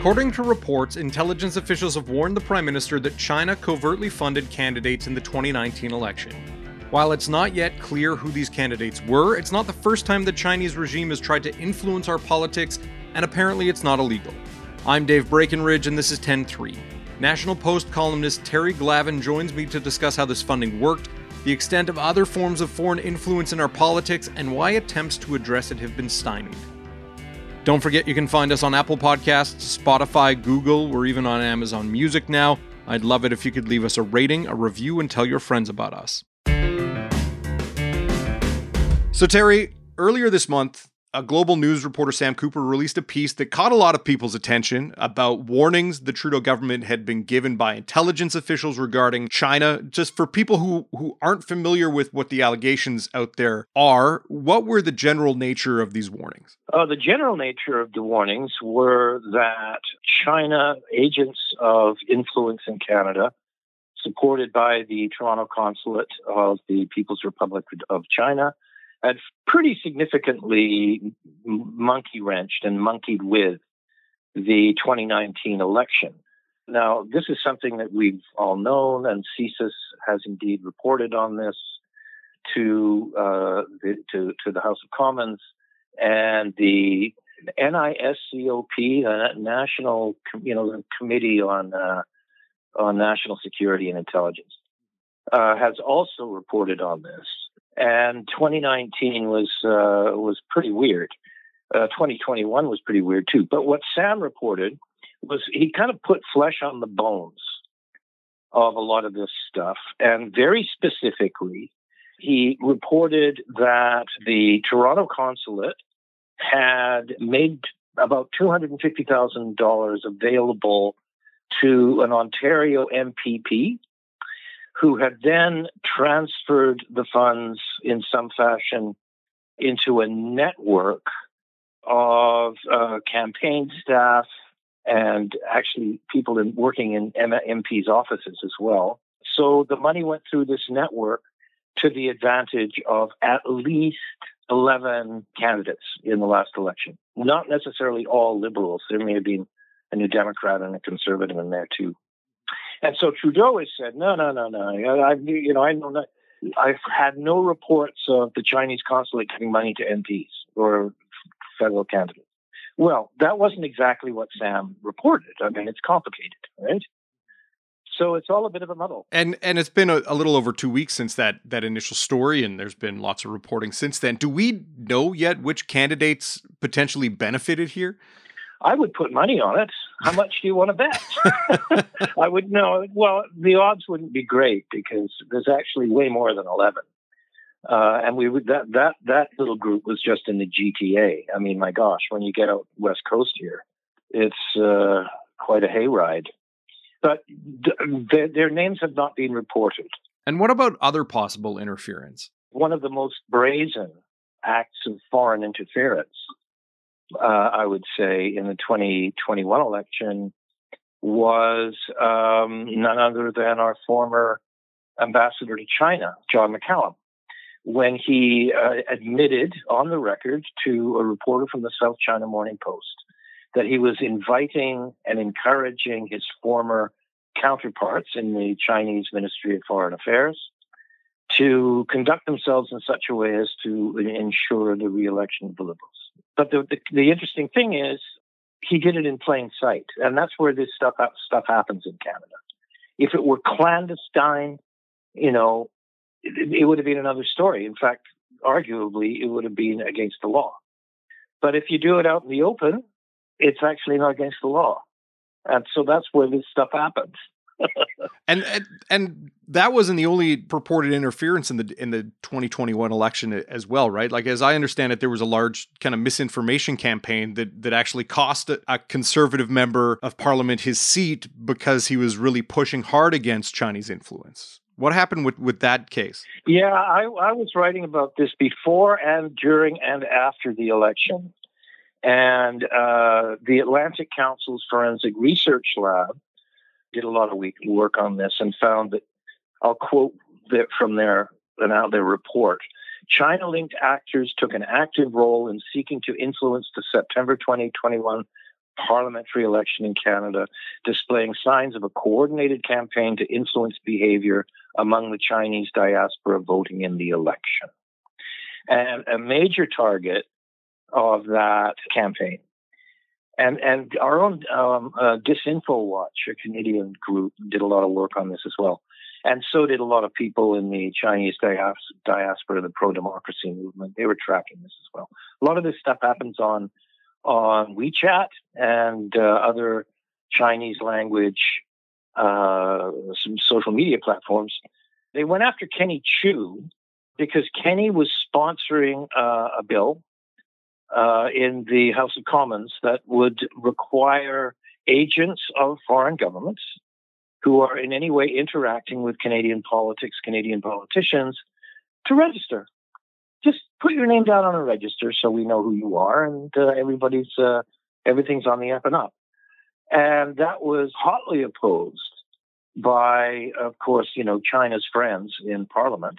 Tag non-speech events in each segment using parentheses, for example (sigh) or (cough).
According to reports, intelligence officials have warned the Prime Minister that China covertly funded candidates in the 2019 election. While it's not yet clear who these candidates were, it's not the first time the Chinese regime has tried to influence our politics, and apparently it's not illegal. I'm Dave Breckenridge, and this is 10 3. National Post columnist Terry Glavin joins me to discuss how this funding worked, the extent of other forms of foreign influence in our politics, and why attempts to address it have been stymied. Don't forget you can find us on Apple Podcasts, Spotify, Google, we're even on Amazon Music now. I'd love it if you could leave us a rating, a review, and tell your friends about us. So, Terry, earlier this month, a global news reporter, Sam Cooper, released a piece that caught a lot of people's attention about warnings the Trudeau government had been given by intelligence officials regarding China. Just for people who, who aren't familiar with what the allegations out there are, what were the general nature of these warnings? Uh, the general nature of the warnings were that China, agents of influence in Canada, supported by the Toronto Consulate of the People's Republic of China, had pretty significantly monkey wrenched and monkeyed with the 2019 election. Now, this is something that we've all known, and CSIS has indeed reported on this to uh, the, to, to the House of Commons, and the NSICOP, the National you know Committee on uh, on National Security and Intelligence, uh, has also reported on this and 2019 was uh, was pretty weird. Uh, 2021 was pretty weird too. But what Sam reported was he kind of put flesh on the bones of a lot of this stuff, and very specifically, he reported that the Toronto consulate had made about $250,000 available to an Ontario MPP who had then transferred the funds in some fashion into a network of uh, campaign staff and actually people in, working in MP's offices as well. So the money went through this network to the advantage of at least 11 candidates in the last election. Not necessarily all liberals. There may have been a New Democrat and a conservative in there too. And so Trudeau has said, no, no, no, no. I've, you know, I know not, I've had no reports of the Chinese consulate giving money to MPs or federal candidates. Well, that wasn't exactly what Sam reported. I mean, it's complicated, right? So it's all a bit of a muddle. And and it's been a, a, little over two weeks since that that initial story, and there's been lots of reporting since then. Do we know yet which candidates potentially benefited here? I would put money on it. How much do you want to bet? (laughs) I would know. Well, the odds wouldn't be great because there's actually way more than 11. Uh, and we would that that that little group was just in the GTA. I mean, my gosh, when you get out west coast here, it's uh, quite a hayride. But th- their names have not been reported. And what about other possible interference? One of the most brazen acts of foreign interference uh, I would say, in the 2021 election was um, none other than our former ambassador to China, John McCallum, when he uh, admitted on the record to a reporter from the South China Morning Post that he was inviting and encouraging his former counterparts in the Chinese Ministry of Foreign Affairs to conduct themselves in such a way as to ensure the reelection of the Liberals. But the, the, the interesting thing is, he did it in plain sight, and that's where this stuff uh, stuff happens in Canada. If it were clandestine, you know, it, it would have been another story. In fact, arguably, it would have been against the law. But if you do it out in the open, it's actually not against the law, and so that's where this stuff happens and, and that wasn't the only purported interference in the in the 2021 election as well, right? Like as I understand it, there was a large kind of misinformation campaign that that actually cost a, a conservative member of parliament his seat because he was really pushing hard against Chinese influence. What happened with, with that case? Yeah, I, I was writing about this before and during and after the election. And uh, the Atlantic Council's Forensic Research Lab did a lot of work on this and found that I'll quote from their their report. China linked actors took an active role in seeking to influence the September 2021 parliamentary election in Canada, displaying signs of a coordinated campaign to influence behavior among the Chinese diaspora voting in the election. And a major target of that campaign. And, and our own um, uh, Disinfo Watch, a Canadian group, did a lot of work on this as well. And so did a lot of people in the Chinese diaspora, the pro democracy movement. They were tracking this as well. A lot of this stuff happens on on WeChat and uh, other Chinese language uh, some social media platforms. They went after Kenny Chiu because Kenny was sponsoring uh, a bill uh, in the House of Commons that would require agents of foreign governments who are in any way interacting with Canadian politics, Canadian politicians, to register. Just put your name down on a register so we know who you are, and uh, everybody's uh, everything's on the up and up. And that was hotly opposed by, of course, you know, China's friends in Parliament,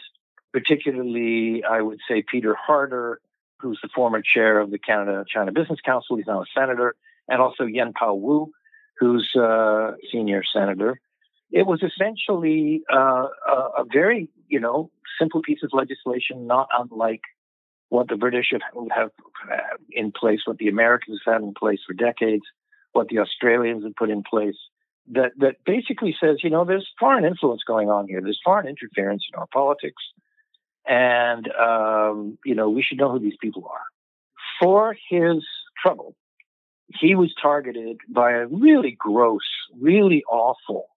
particularly, I would say, Peter Harder, who's the former chair of the Canada China Business Council. He's now a senator, and also Yuen Pau Woo, who's a uh, senior senator. It was essentially uh, a, very, you know, simple piece of legislation, not unlike what the British have, have in place, what the Americans have had in place for decades, what the Australians have put in place. That that basically says, you know, there's foreign influence going on here. There's foreign interference in our politics, and um, you know we should know who these people are. For his trouble, he was targeted by a really gross, really awful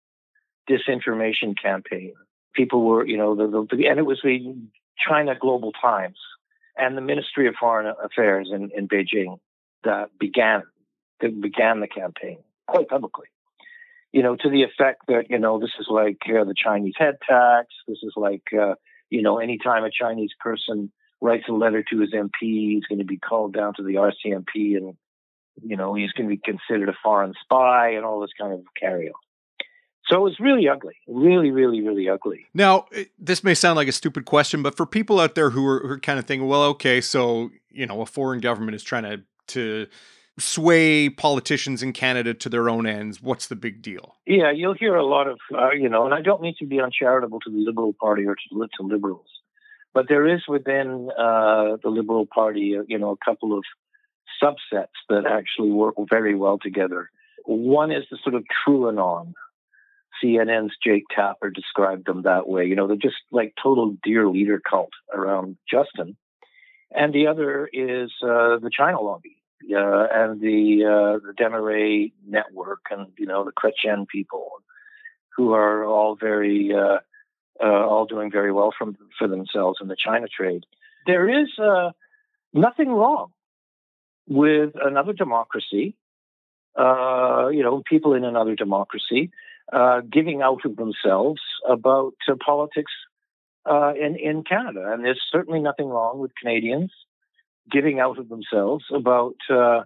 disinformation campaign. People were, you know, the, the, and it was the China Global Times and the Ministry of Foreign Affairs in, in Beijing that began that began the campaign quite publicly. You know, to the effect that you know this is like uh, the Chinese head tax. This is like uh, you know, anytime a Chinese person writes a letter to his MP, he's going to be called down to the RCMP, and you know, he's going to be considered a foreign spy and all this kind of carry on. So it was really ugly, really, really, really ugly. Now, eh, this may sound like a stupid question, but for people out there who are, who are kind of thinking, well, okay, so you know, a foreign government is trying to to sway politicians in Canada to their own ends. What's the big deal? Yeah, you'll hear a lot of, uh, you know, and I don't mean to be uncharitable to the Liberal Party or to, to liberals, but there is within uh, the Liberal Party, uh, you know, a couple of subsets that actually work very well together. One is the sort of TruAnon CNN's Jake Tapper described them that way. You know, they're just like total dear leader cult around Justin. And the other is uh, the China lobby uh, and the uh, the Desmarais network and you know the Chrétien people, who are all very uh, uh, all doing very well from for themselves in the China trade. There is uh, nothing wrong with another democracy. Uh, you know, people in another democracy giving out of themselves about politics in in Canada, and there's certainly nothing wrong with Canadians giving out of themselves about uh,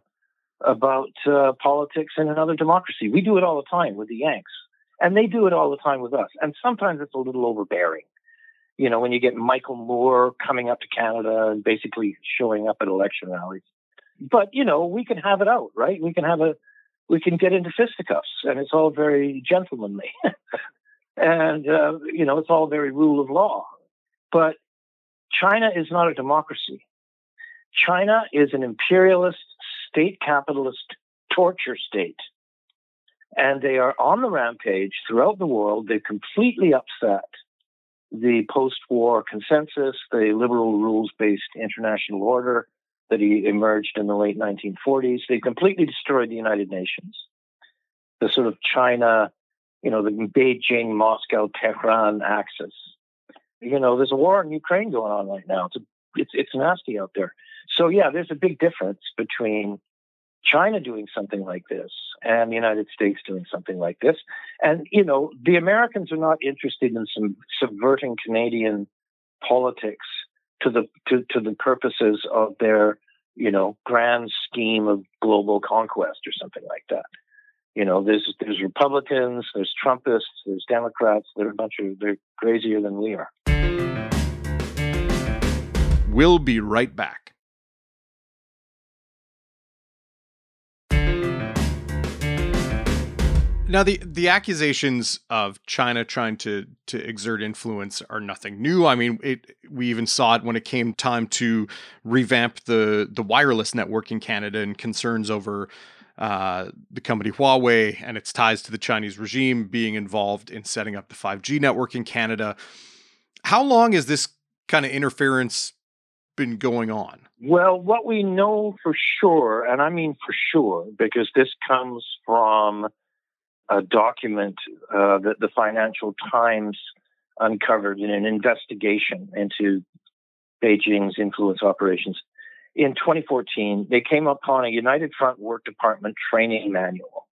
about uh, politics in another democracy. We do it all the time with the Yanks, and they do it all the time with us. And sometimes it's a little overbearing. You know, when you get Michael Moore coming up to Canada and basically showing up at election rallies. But you know, we can have it out, right? We can have a we can get into fisticuffs, and it's all very gentlemanly, (laughs) and uh, you know, it's all very rule of law. But China is not a democracy. China is an imperialist, state capitalist torture state. And they are on the rampage throughout the world. They've completely upset the post war consensus, the liberal rules based international order that emerged in the late 1940s. They completely destroyed the United Nations. The sort of China, you know, the Beijing, Moscow, Tehran axis. You know, there's a war in Ukraine going on right now. It's, a, it's, it's nasty out there. So, yeah, there's a big difference between China doing something like this and the United States doing something like this. And, you know, the Americans are not interested in some subverting Canadian politics to the to, to the purposes of their, you know, grand scheme of global conquest or something like that. You know, there's there's Republicans, there's Trumpists, there's Democrats. They're a bunch of they're crazier than we are. We'll be right back. Now, the, the accusations of China trying to to exert influence are nothing new. I mean, it, we even saw it when it came time to revamp the the wireless network in Canada and concerns over uh, the company Huawei and its ties to the Chinese regime being involved in setting up the 5G network in Canada. How long has this kind of interference been going on? Well, what we know for sure, and I mean for sure, because this comes from a document uh, that the Financial Times uncovered in an investigation into Beijing's influence operations. In 2014, they came upon a United Front Work Department training manual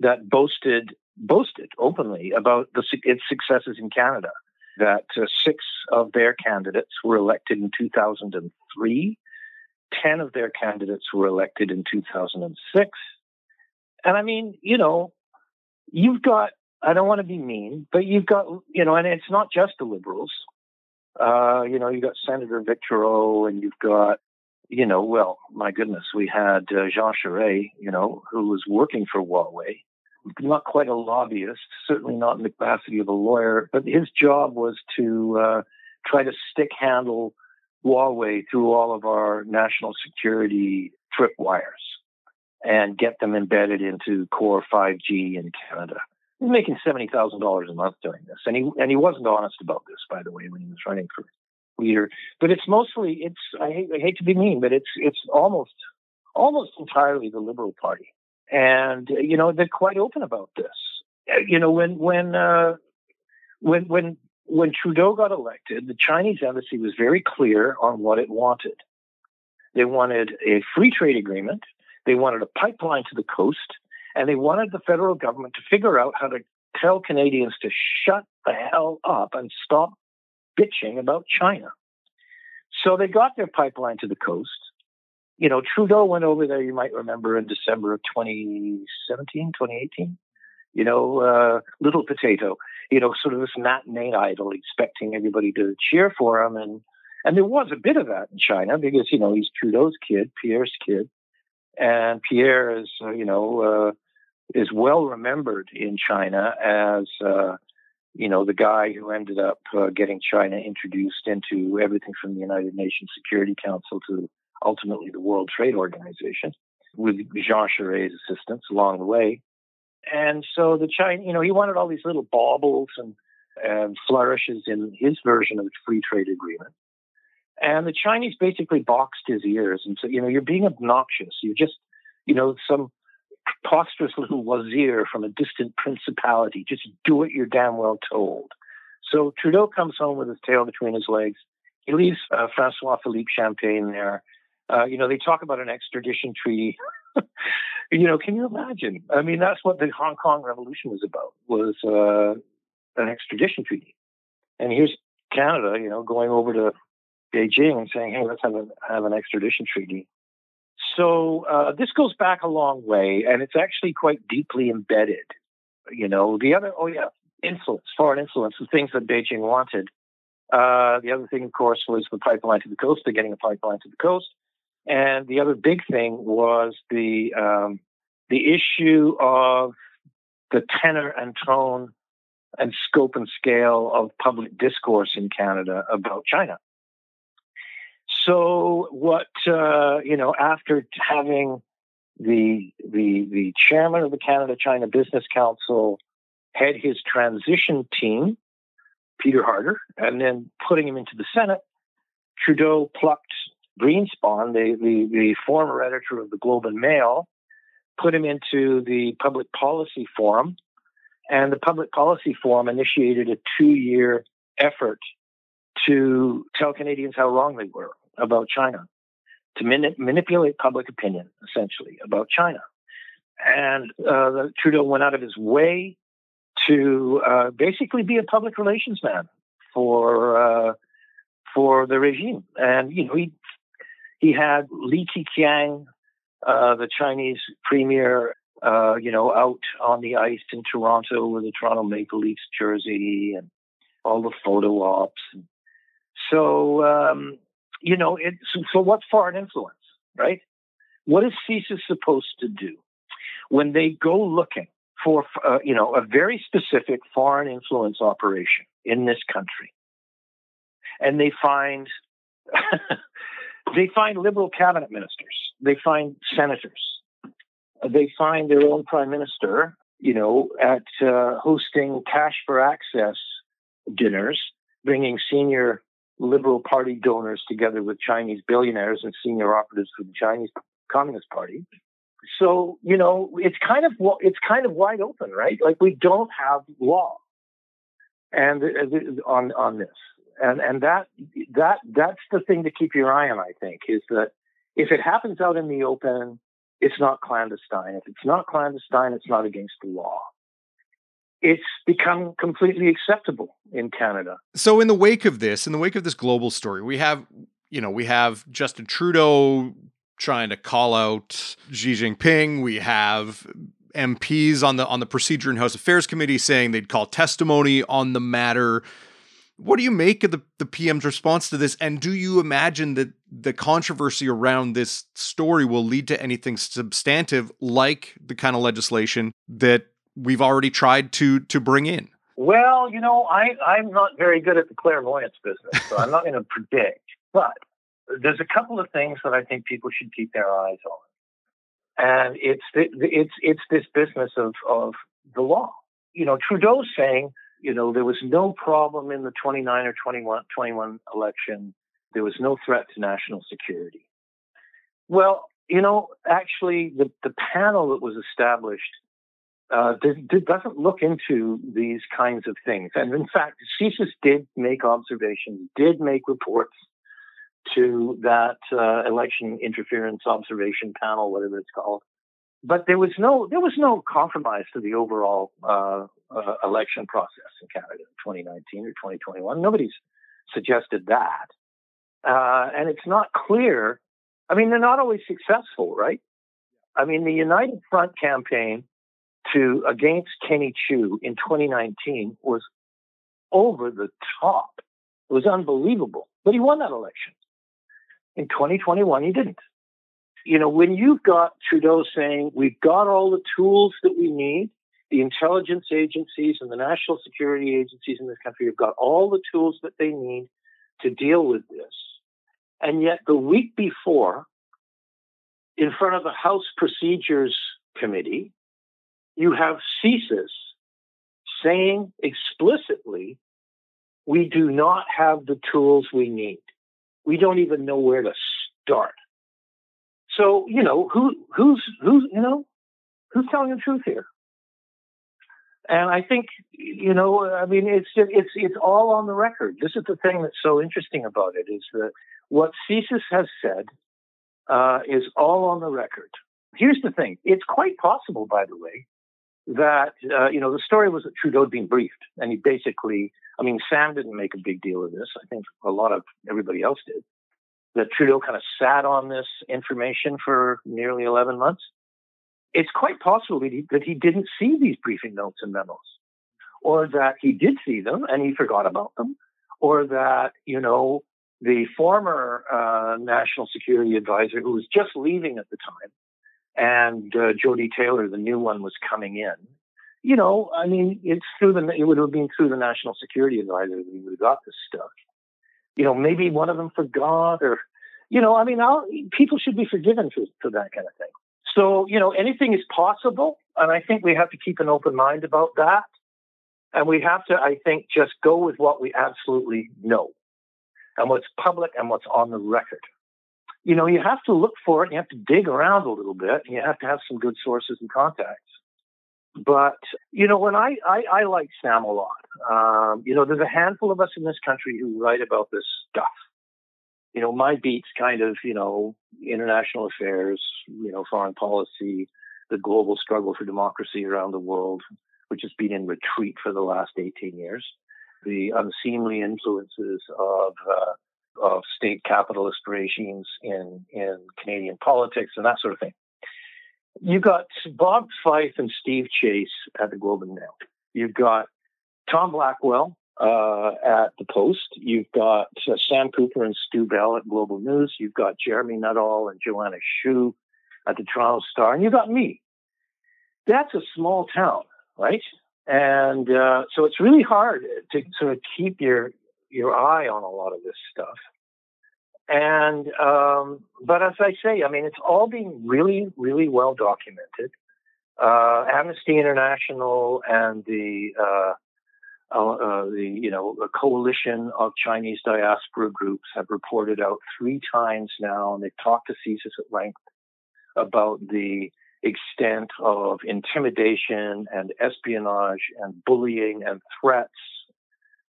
that boasted boasted openly about the, its successes in Canada. That uh, six of their candidates were elected in 2003, ten of their candidates were elected in 2006, and I mean, you know, you've got, I don't want to be mean, but you've got, you know, and it's not just the liberals. Uh, you know, you've got Senator Victoreau and you've got, you know, well, my goodness, we had uh, Jean Charest, you know, who was working for Huawei, not quite a lobbyist, certainly not in the capacity of a lawyer, but his job was to uh, try to stick handle Huawei through all of our national security tripwires and get them embedded into core 5G in Canada. He's making seventy thousand dollars a month doing this, and he and he wasn't honest about this, by the way, when he was running for leader. But it's mostly it's I hate, I hate to be mean, but it's it's almost almost entirely the Liberal Party, and you know they're quite open about this. You know when when uh, when when when Trudeau got elected, the Chinese embassy was very clear on what it wanted. They wanted a free trade agreement they wanted a pipeline to the coast, and they wanted the federal government to figure out how to tell Canadians to shut the hell up and stop bitching about China. So they got their pipeline to the coast. You know, Trudeau went over there, you might remember, in December of 2017, 2018. You know, uh, little potato, you know, sort of this matinee idol, expecting everybody to cheer for him. And, and there was a bit of that in China because, you know, he's Trudeau's kid, Pierre's kid. And Pierre is, uh, you know, uh, is well remembered in China as, uh, you know, the guy who ended up getting China introduced into everything from the United Nations Security Council to ultimately the World Trade Organization with Jean Charest's assistance along the way. And so the China, you know, he wanted all these little baubles and, and flourishes in his version of the free trade agreement. And the Chinese basically boxed his ears and said, you know, you're being obnoxious. You're just, you know, some preposterous little wazir from a distant principality. Just do what you're damn well told. So Trudeau comes home with his tail between his legs. He leaves uh, Francois Philippe Champagne there. Uh, you know, they talk about an extradition treaty. (laughs) you know, can you imagine? I mean, that's what the Hong Kong Revolution was about, was uh, an extradition treaty. And here's Canada, you know, going over to Beijing and saying, "Hey, let's have a have an extradition treaty." So uh, this goes back a long way, and it's actually quite deeply embedded. You know, the other oh yeah, influence, foreign influence, the things that Beijing wanted. Uh, the other thing, of course, was the pipeline to the coast. They're getting a pipeline to the coast, and the other big thing was the um, the issue of the tenor and tone and scope and scale of public discourse in Canada about China. So what uh, you know after having the the the chairman of the Canada China Business Council head his transition team, Peter Harder, and then putting him into the Senate, Trudeau plucked Greenspon, the, the, the former editor of the Globe and Mail, put him into the Public Policy Forum, and the Public Policy Forum initiated a two year effort to tell Canadians how wrong they were about China, to mani- manipulate public opinion, essentially, about China. And uh, Trudeau went out of his way to uh, basically be a public relations man for uh, for the regime. And you know, he he had Li Keqiang, uh, the Chinese premier, uh, you know, out on the ice in Toronto with the Toronto Maple Leafs jersey and all the photo ops. So um, you know, it, so, so what's foreign influence, right? What is CSIS supposed to do when they go looking for, uh, you know, a very specific foreign influence operation in this country, and they find (laughs) they find liberal cabinet ministers, they find senators, they find their own prime minister, you know, at uh, hosting cash for access dinners, bringing senior Liberal Party donors together with Chinese billionaires and senior operatives for the Chinese Communist Party. So you know, it's kind of it's kind of wide open, right? Like we don't have law, and on on this, and and that that that's the thing to keep your eye on. I think is that if it happens out in the open, it's not clandestine. If it's not clandestine, it's not against the law it's become completely acceptable in Canada. So in the wake of this, in the wake of this global story, we have, you know, we have Justin Trudeau trying to call out Xi Jinping. We have MPs on the on the Procedure and House Affairs Committee saying they'd call testimony on the matter. What do you make of the, the PM's response to this? And do you imagine that the controversy around this story will lead to anything substantive like the kind of legislation that we've already tried to to bring in? Well, you know, I I'm not very good at the clairvoyance business, so I'm not going to predict. But there's a couple of things that I think people should keep their eyes on, and it's the, it's it's this business of of the law. You know, Trudeau's saying, you know, there was no problem in the 29 or 21 21 election. There was no threat to national security. Well, you know, actually, the the panel that was established uh, doesn't look into these kinds of things. And in fact, CSIS did make observations, did make reports to that uh, election interference observation panel, whatever it's called. But there was no there was no compromise to the overall uh, uh election process in Canada in 2019 or 2021. Nobody's suggested that, uh, and it's not clear. I mean, they're not always successful, right? I mean, the United Front campaign to against Kenny Chiu in 2019 was over the top. It was unbelievable. But he won that election. In 2021, he didn't. You know, when you've got Trudeau saying, we've got all the tools that we need, the intelligence agencies and the national security agencies in this country have got all the tools that they need to deal with this. And yet, the week before, in front of the House Procedures Committee, you have CSIS saying explicitly, we do not have the tools we need. We don't even know where to start. So, you know, who, who's, who's, you know, who's telling the truth here? And I think, you know, I mean, it's it's it's all on the record. This is the thing that's so interesting about it is that what CSIS has said uh, is all on the record. Here's the thing: it's quite possible, by the way, that, uh, you know, the story was that Trudeau had been briefed. And he basically, I mean, Sam didn't make a big deal of this. I think a lot of everybody else did. That Trudeau kind of sat on this information for nearly 11 months. It's quite possible that he, that he didn't see these briefing notes and memos, or that he did see them and he forgot about them, or that, you know, the former uh, national security advisor who was just leaving at the time and uh, Jody Taylor, the new one, was coming in. You know, I mean, it's through the it would have been through the National Security Advisor that we would have got this stuff. You know, maybe one of them forgot, or you know, I mean, I'll, people should be forgiven for, for that kind of thing. So, you know, anything is possible, and I think we have to keep an open mind about that. And we have to, I think, just go with what we absolutely know and what's public and what's on the record you know, you have to look for it. You have to dig around a little bit. You have to have some good sources and contacts. But you know, when I I, I like Sam a lot. Um, you know, there's a handful of us in this country who write about this stuff. You know, my beat's kind of you know international affairs, you know, foreign policy, the global struggle for democracy around the world, which has been in retreat for the last 18 years. The unseemly influences of uh, of state capitalist regimes in, in Canadian politics and that sort of thing. You've got Bob Fife and Steve Chase at the Globe and Mail. You've got Tom Blackwell uh, at the Post. You've got uh, Sam Cooper and Stu Bell at Global News. You've got Jeremy Nuttall and Joanna Chiu at the Toronto Star, and you've got me. That's a small town, right? And uh, so it's really hard to sort of keep your your eye on a lot of this stuff. And um, but as I say, I mean, it's all being really, really well documented. Uh, Amnesty International and the uh, uh, uh, the you know a coalition of Chinese diaspora groups have reported out three times now, and they've talked to CSIS at length about the extent of intimidation and espionage and bullying and threats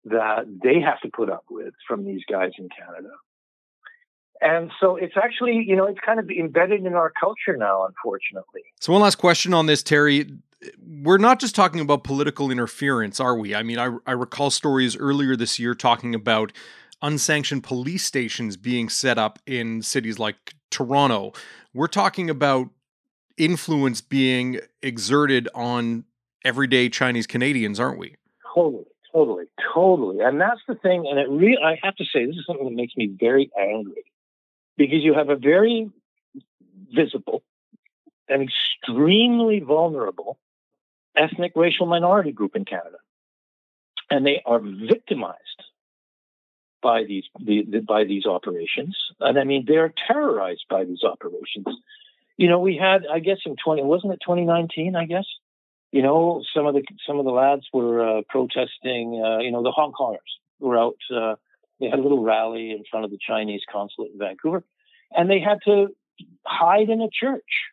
that they have to put up with from these guys in Canada. And so it's actually, you know, it's kind of embedded in our culture now, unfortunately. So, one last question on this, Terry. We're not just talking about political interference, are we? I mean, I, I recall stories earlier this year talking about unsanctioned police stations being set up in cities like Toronto. We're talking about influence being exerted on everyday Chinese Canadians, aren't we? Totally, totally, totally. And that's the thing. And it really, I have to say, this is something that makes me very angry because you have a very visible and extremely vulnerable ethnic racial minority group in Canada. And they are victimized by these the, the, by these operations. And I mean they're terrorized by these operations. You know, we had I guess in 20 wasn't it 2019, I guess? You know, some of the some of the lads were uh, protesting, uh, you know, the Hong Kongers were out uh, they had a little rally in front of the Chinese consulate in Vancouver, and they had to hide in a church.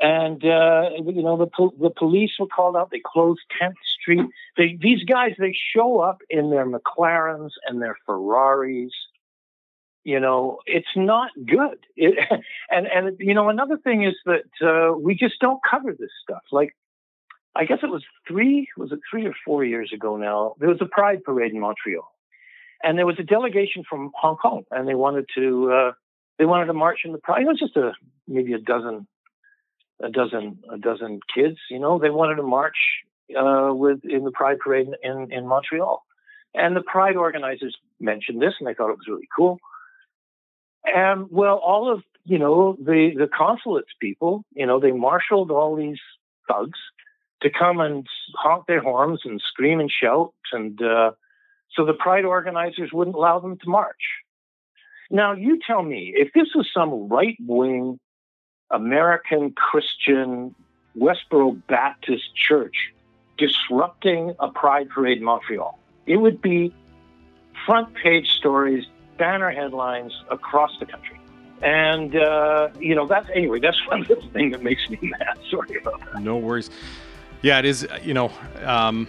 And uh, you know the the police were called out. They closed 10th Street. They, these guys they show up in their McLarens and their Ferraris. You know it's not good. It, (laughs) and and you know another thing is that uh, we just don't cover this stuff. Like I guess it was three was it three or four years ago now. There was a Pride parade in Montreal, and there was a delegation from Hong Kong, and they wanted to uh, they wanted to march in the pride. It was just a maybe a dozen, a dozen, a dozen kids. You know, they wanted to march uh, with in the pride parade in in Montreal, and the pride organizers mentioned this, and they thought it was really cool. And well, all of you know the the consulates people, you know, they marshaled all these thugs to come and honk their horns and scream and shout and uh, so the pride organizers wouldn't allow them to march. Now, you tell me, if this was some right wing American Christian Westboro Baptist church disrupting a pride parade in Montreal, it would be front page stories, banner headlines across the country. And, uh, you know, that's anyway, that's (laughs) one of the things that makes me mad. Sorry about that. No worries. Yeah, it is, you know, um,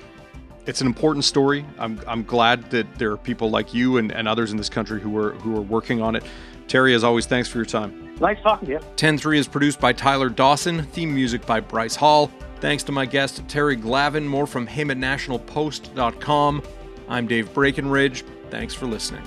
it's an important story. I'm, I'm glad that there are people like you and, and others in this country who are who are working on it. Terry, as always, thanks for your time. Nice talking to you. 10-3 is produced by Tyler Dawson, theme music by Bryce Hall. Thanks to my guest, Terry Glavin, more from him at nationalpost.com. I'm Dave Breckenridge. Thanks for listening.